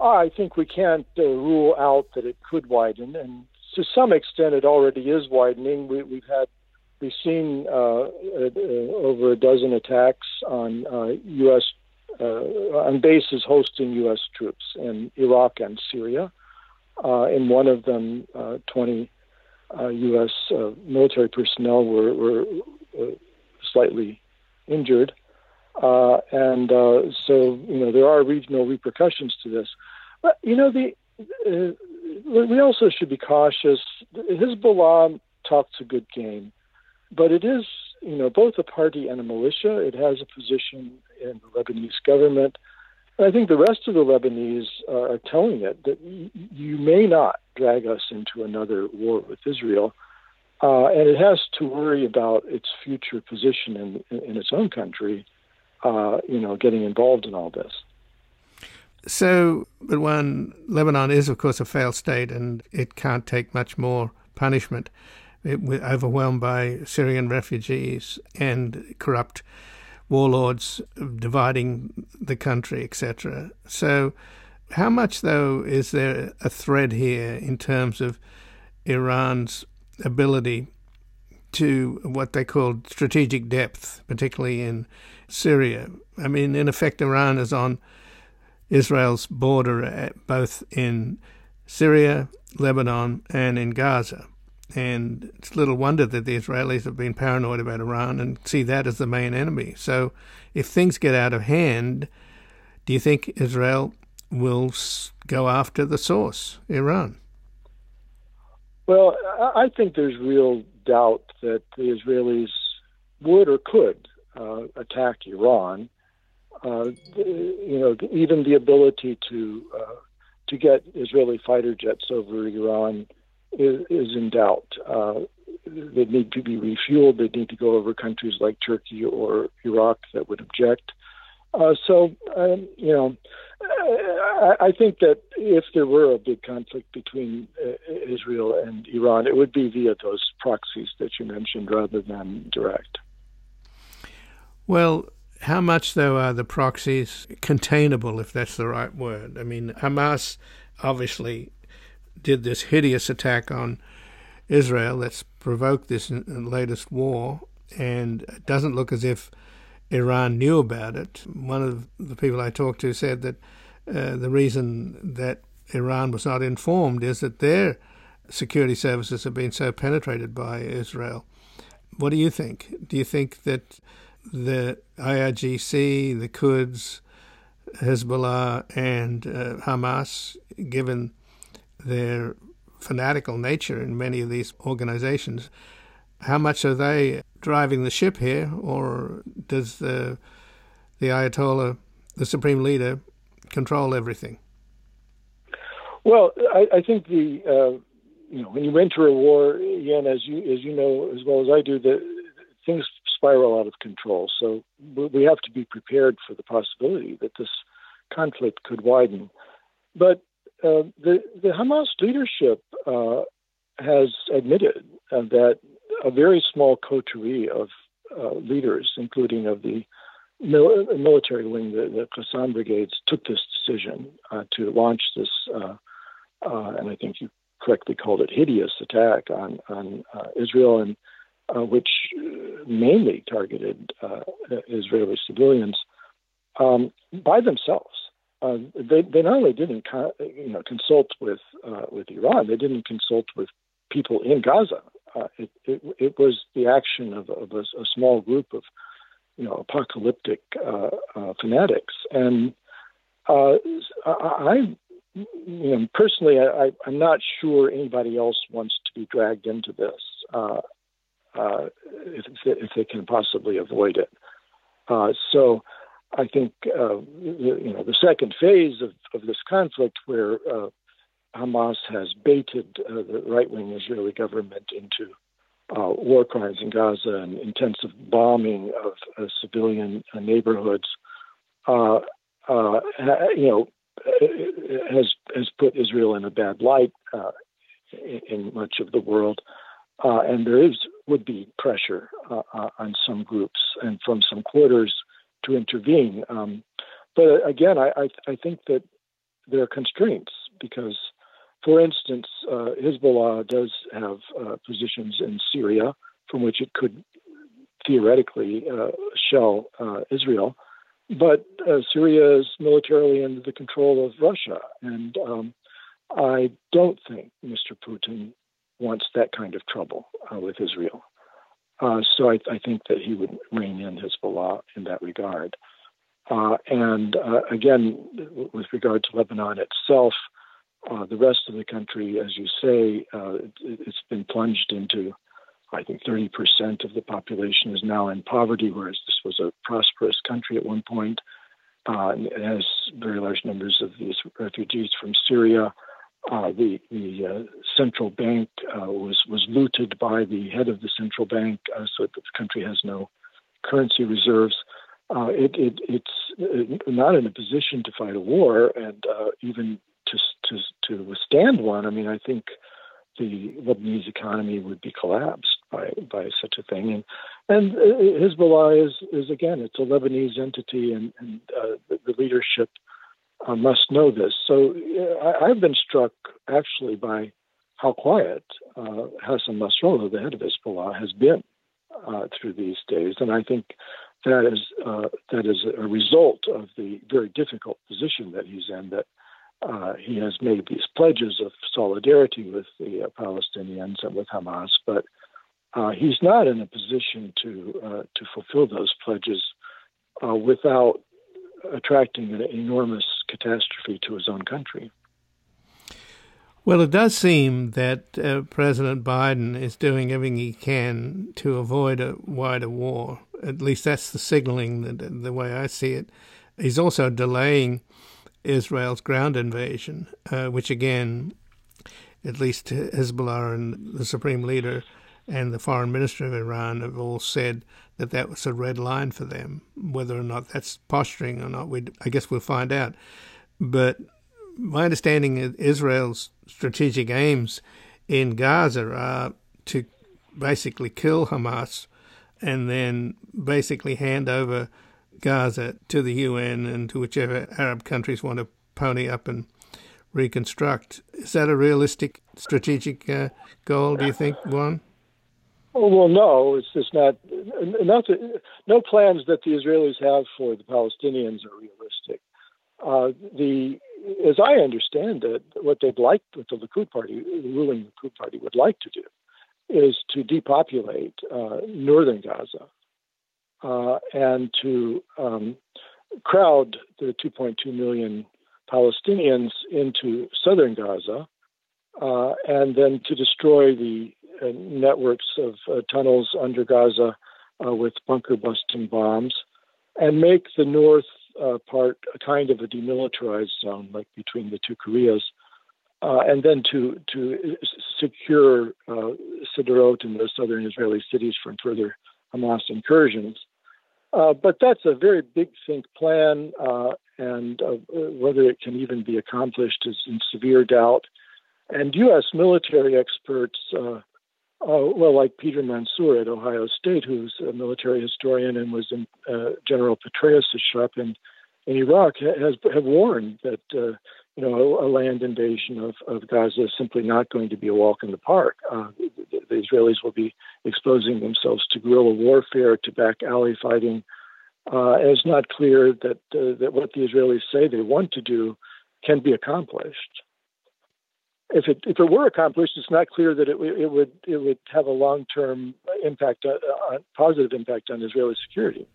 I think we can't uh, rule out that it could widen, and to some extent, it already is widening. We, have had we've seen uh, uh, over a dozen attacks on U.S. on bases hosting U.S. troops in Iraq and Syria. in one of them, 20 U.S. military personnel were, were slightly injured. Uh, and uh, so, you know, there are regional repercussions to this. But, you know, the uh, we also should be cautious. Hezbollah talks a good game, but it is, you know, both a party and a militia. It has a position in the Lebanese government. And I think the rest of the Lebanese are telling it that you may not drag us into another war with Israel. Uh, and it has to worry about its future position in, in, in its own country uh, you know, getting involved in all this. So, but when Lebanon is, of course, a failed state and it can't take much more punishment, overwhelmed by Syrian refugees and corrupt warlords dividing the country, etc. So, how much, though, is there a thread here in terms of Iran's ability to what they call strategic depth, particularly in Syria. I mean, in effect, Iran is on Israel's border, eh, both in Syria, Lebanon, and in Gaza. And it's little wonder that the Israelis have been paranoid about Iran and see that as the main enemy. So, if things get out of hand, do you think Israel will go after the source, Iran? Well, I think there's real doubt that the Israelis would or could uh, attack Iran. Uh, you know, even the ability to uh, to get Israeli fighter jets over Iran is, is in doubt. Uh, they need to be refueled. They need to go over countries like Turkey or Iraq that would object. Uh, so, um, you know, I, I think that if there were a big conflict between uh, Israel and Iran, it would be via those proxies that you mentioned rather than direct. Well, how much, though, are the proxies containable, if that's the right word? I mean, Hamas obviously did this hideous attack on Israel that's provoked this latest war, and it doesn't look as if Iran knew about it. One of the people I talked to said that uh, the reason that Iran was not informed is that their security services have been so penetrated by Israel. What do you think? Do you think that the IRGC, the Quds, Hezbollah, and uh, Hamas, given their fanatical nature in many of these organizations, how much are they driving the ship here, or does the the Ayatollah, the supreme leader, control everything? Well, I, I think the uh, you know when you enter a war, again, as you as you know as well as I do, that things spiral out of control. So we have to be prepared for the possibility that this conflict could widen. But the the Hamas leadership uh, has admitted uh, that a very small coterie of uh, leaders, including of the mil- military wing, the, the Qassam brigades, took this decision uh, to launch this, uh, and I think you correctly called it hideous attack on on Israel and uh, which mainly targeted uh, Israeli civilians, um, by themselves. Uh, they, they not only didn't co- you know consult with uh, with Iran, they didn't consult with people in Gaza. Uh, it, it, it, was the action of, of a, a, small group of you know apocalyptic uh, fanatics, and I, I you know, personally, I, am not sure anybody else wants to be dragged into this. Uh, uh, if, if they can possibly avoid it. Uh, so I think uh, you know the second phase of, of this conflict, where uh, Hamas has baited uh, the right-wing Israeli government into uh, war crimes in Gaza and intensive bombing of civilian neighborhoods, you know, has has put Israel in a bad light in, much of the world. Uh, and there is would be pressure uh, uh, on some groups and from some quarters to intervene. Um, but again, I, I, I, think that there are constraints because, for instance, uh, Hezbollah does have uh, positions in Syria from which it could theoretically uh, shell uh, Israel. But uh, Syria is militarily under the control of Russia, and um, I don't think Mr. Putin wants that kind of trouble uh, with Israel. Uh, so I, I, think that he would rein in Hezbollah in that regard. Uh, and uh, again, with regard to Lebanon itself, uh, the rest of the country, as you say, uh, it, has been plunged into, I think, 30% of the population is now in poverty, whereas this was a prosperous country at one point. it has very large numbers of these refugees from Syria. Uh, the the uh, central bank uh, was was looted by the head of the central bank, uh, so the country has no currency reserves. Uh, it, it, it's not in a position to fight a war, and even to, to to withstand one. I mean, I think the Lebanese economy would be collapsed by by such a thing. And and Hezbollah is is again, it's a Lebanese entity, and, and the leadership uh, must know this. So uh, I, have been struck actually by how quiet uh, Hassan Nasrallah, the head of Hezbollah, has been uh, through these days, and I think that is uh, that is a result of the very difficult position that he's in. That uh, he has made these pledges of solidarity with the Palestinians and with Hamas, but he's not in a position to to fulfill those pledges without attracting an enormous catastrophe to his own country. Well, it does seem that uh, President Biden is doing everything he can to avoid a wider war. At least that's the signaling, that, the way I see it. He's also delaying Israel's ground invasion, uh, which again, at least Hezbollah and the supreme leader and the foreign minister of Iran have all said that that was a red line for them. Whether or not that's posturing or not, we I guess we'll find out. But my understanding is Israel's strategic aims in Gaza are to basically kill Hamas and then basically hand over Gaza to the UN and to whichever Arab countries want to pony up and reconstruct. Is that a realistic strategic uh, goal, do you think, Juan? Well, no, it's just not. Not no plans that the Israelis have for the Palestinians are realistic. Uh, the, as I understand it, what they'd like, what the Likud party, the ruling Likud party, would like to do, is to depopulate uh, northern Gaza uh, and to um, crowd the 2.2 million Palestinians into southern Gaza, uh, and then to destroy the networks of uh, tunnels under Gaza uh, with bunker busting bombs, and make the north part a kind of a demilitarized zone, like between the two Koreas. Uh, and then to to secure uh, Sderot and the southern Israeli cities from further Hamas incursions. Uh, but that's a very big think plan, and whether it can even be accomplished is in severe doubt. And U.S. military experts uh, well, like Peter Mansoor at Ohio State, who's a military historian and was in uh, General Petraeus' shop in, in Iraq, has have warned that uh, you know a, land invasion of, of Gaza is simply not going to be a walk in the park. Uh, the, the Israelis will be exposing themselves to guerrilla warfare, to back alley fighting. Uh, and it's not clear that uh, that what the Israelis say they want to do can be accomplished if it if it were accomplished, it's not clear that it, it would it would have a long term impact, uh, uh, positive impact on Israeli security.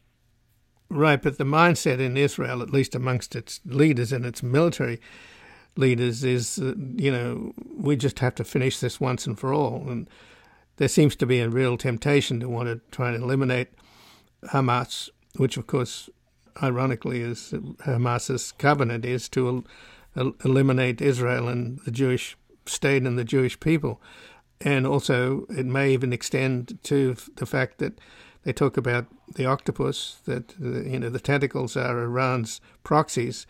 Right, but the mindset in Israel, at least amongst its leaders and its military leaders, is uh, you know we just have to finish this once and for all, and there seems to be a real temptation to want to try and eliminate Hamas, which of course, ironically, is Hamas's covenant is to el- eliminate Israel and the Jewish state and the Jewish people. And also, it may even extend to the fact that they talk about the octopus, that you know the tentacles are Iran's proxies,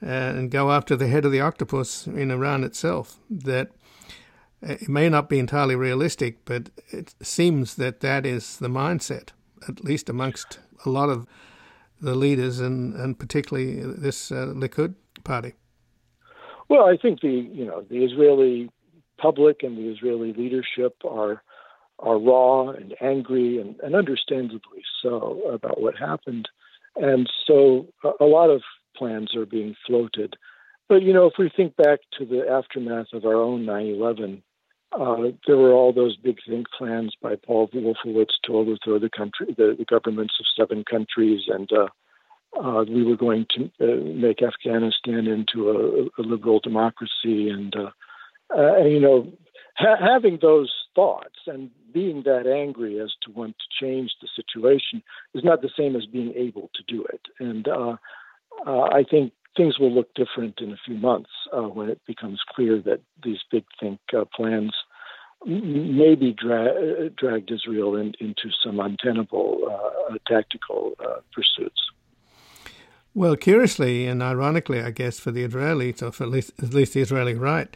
and go after the head of the octopus in Iran itself. That it may not be entirely realistic, but it seems that that is the mindset, at least amongst a lot of the leaders, and, and particularly this uh, Likud party. Well, I think the you know the Israeli public and the Israeli leadership are are raw and angry and, and understandably so about what happened. And so a, a lot of plans are being floated. But, you know, if we think back to the aftermath of our own 9 11, uh, there were all those big think plans by Paul Wolfowitz to overthrow the country, the, the governments of seven countries, and uh, uh, we were going to uh, make Afghanistan into a, a liberal democracy, and, uh, uh, you know, ha- having those thoughts and being that angry as to want to change the situation is not the same as being able to do it. And I think things will look different in a few months uh, when it becomes clear that these big think uh, plans maybe dra- dragged Israel in, into some untenable uh, tactical uh, pursuits. Well, curiously and ironically, I guess, for the Israelis, or for at least, at least the Israeli right,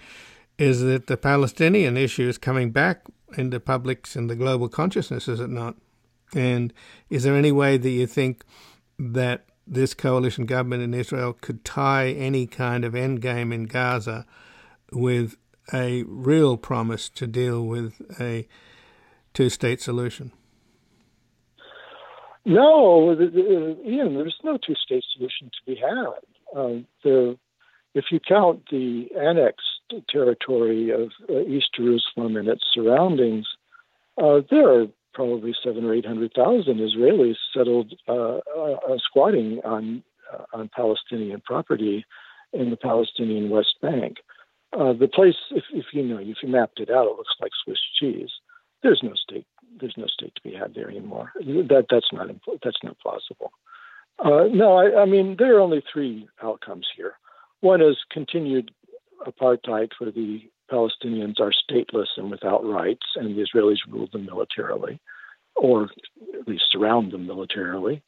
is that the Palestinian issue is coming back into public's and the global consciousness, is it not? And is there any way that you think that this coalition government in Israel could tie any kind of end game in Gaza with a real promise to deal with a two state solution? No, Ian, there's no two state solution to be had. Um, the, if you count the annexed territory of uh, East Jerusalem and its surroundings, uh, there are probably seven or eight hundred thousand Israelis settled uh, uh, squatting on uh, on Palestinian property in the Palestinian West Bank. Uh, the place, if, if you know, if you mapped it out, it looks like Swiss cheese. There's no state. There's no state to be had there anymore. That that's not that's not plausible. Uh, no, I, I mean there are only three outcomes here. One is continued apartheid where the Palestinians are stateless and without rights, and the Israelis rule them militarily, or at least surround them militarily.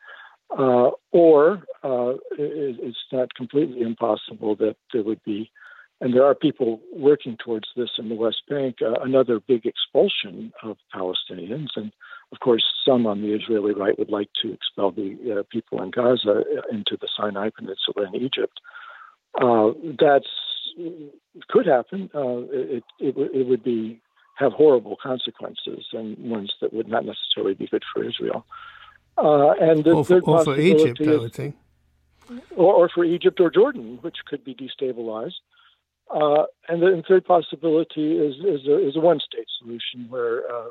Uh, or uh, it, it's not completely impossible that there would be, and there are people working towards this in the West Bank, uh, another big expulsion of Palestinians. And of course, some on the Israeli right would like to expel the uh, people in Gaza into the Sinai Peninsula in Egypt. Uh, that's could happen. Uh, it, it, it would be have horrible consequences and ones that would not necessarily be good for Israel. Uh, and the or for, or for Egypt, is, I would think. Or, or, for Egypt or Jordan, which could be destabilized. Uh, and the third possibility is is a, is a one-state solution where uh,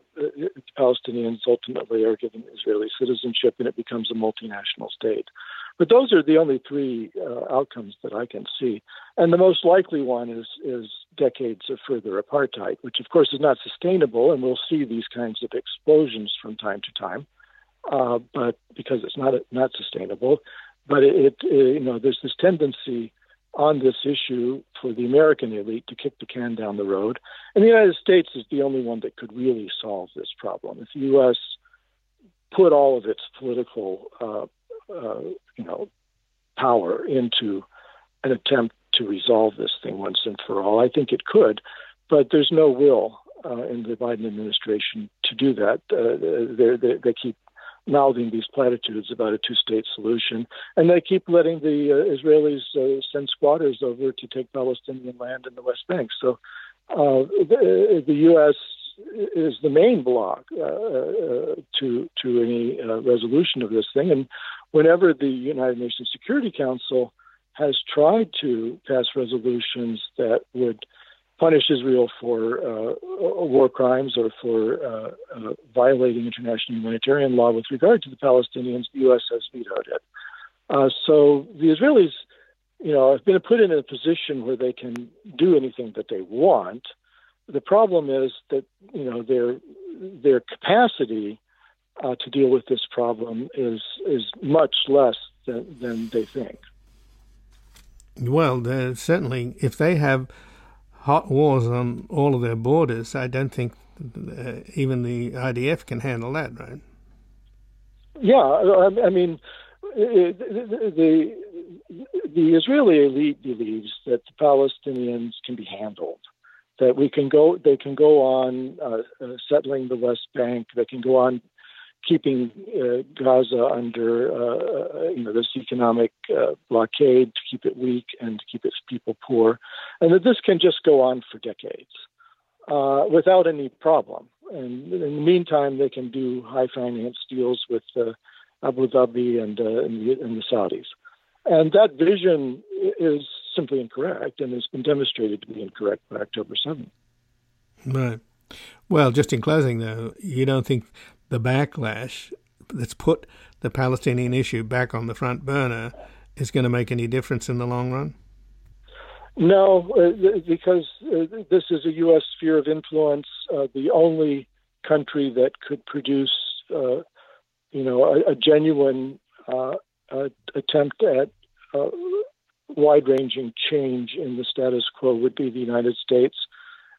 Palestinians ultimately are given Israeli citizenship and it becomes a multinational state. But those are the only three uh, outcomes that I can see. And the most likely one is is decades of further apartheid, which of course is not sustainable, and we'll see these kinds of explosions from time to time. Uh, but because it's not not sustainable, but it, it, you know there's this tendency on this issue for the American elite to kick the can down the road, and the United States is the only one that could really solve this problem. If the U.S. put all of its political uh, uh, you know, power into an attempt to resolve this thing once and for all. I think it could, but there's no will uh, in the Biden administration to do that. Uh, they, they keep mouthing these platitudes about a two-state solution, and they keep letting the uh, Israelis uh, send squatters over to take Palestinian land in the West Bank. So uh, the, the U.S. is the main block uh, uh, to to any uh, resolution of this thing, and whenever the United Nations Security Council has tried to pass resolutions that would punish Israel for uh, war crimes or for uh, uh, violating international humanitarian law with regard to the Palestinians, the U.S. has vetoed it. Uh, so the Israelis, you know, have been put in a position where they can do anything that they want. The problem is that you know their their capacity uh, to deal with this problem is is much less than, than they think. Well, certainly, if they have hot wars on all of their borders, I don't think uh, even the IDF can handle that, right? Yeah, I, mean, the the Israeli elite believes that the Palestinians can be handled that we can go they can go on uh, uh, settling the west bank they can go on keeping uh, Gaza under uh, uh, you know this economic uh, blockade to keep it weak and to keep its people poor, and that this can just go on for decades uh, without any problem. And in the meantime, they can do high finance deals with uh, Abu Dhabi and, and, the, and the Saudis. And that vision is simply incorrect and has been demonstrated to be incorrect by October 7th. Right. Well, just in closing, though, you don't think the backlash that's put the Palestinian issue back on the front burner is going to make any difference in the long run? No, uh, because uh, this is a U.S. sphere of influence. Uh, the only country that could produce, uh, you know, a, a genuine uh, attempt at uh, wide-ranging change in the status quo would be the United States,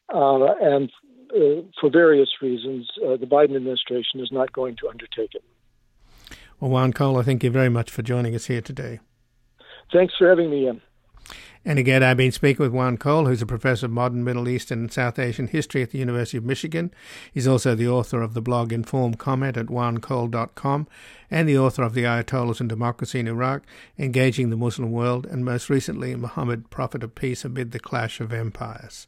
and Uh, for various reasons, uh, the Biden administration is not going to undertake it. Well, Juan Cole, I thank you very much for joining us here today. Thanks for having me in. And again, I've been speaking with Juan Cole, who's a professor of modern Middle Eastern and South Asian history at the University of Michigan. He's also the author of the blog Informed Comment at juancole.com and the author of The Ayatollahs and Democracy in Iraq, Engaging the Muslim World, and most recently, Muhammad, Prophet of Peace Amid the Clash of Empires.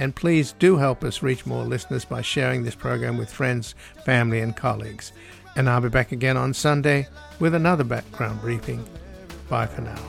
and please do help us reach more listeners by sharing this program with friends, family, and colleagues. And I'll be back again on Sunday with another background briefing. Bye for now.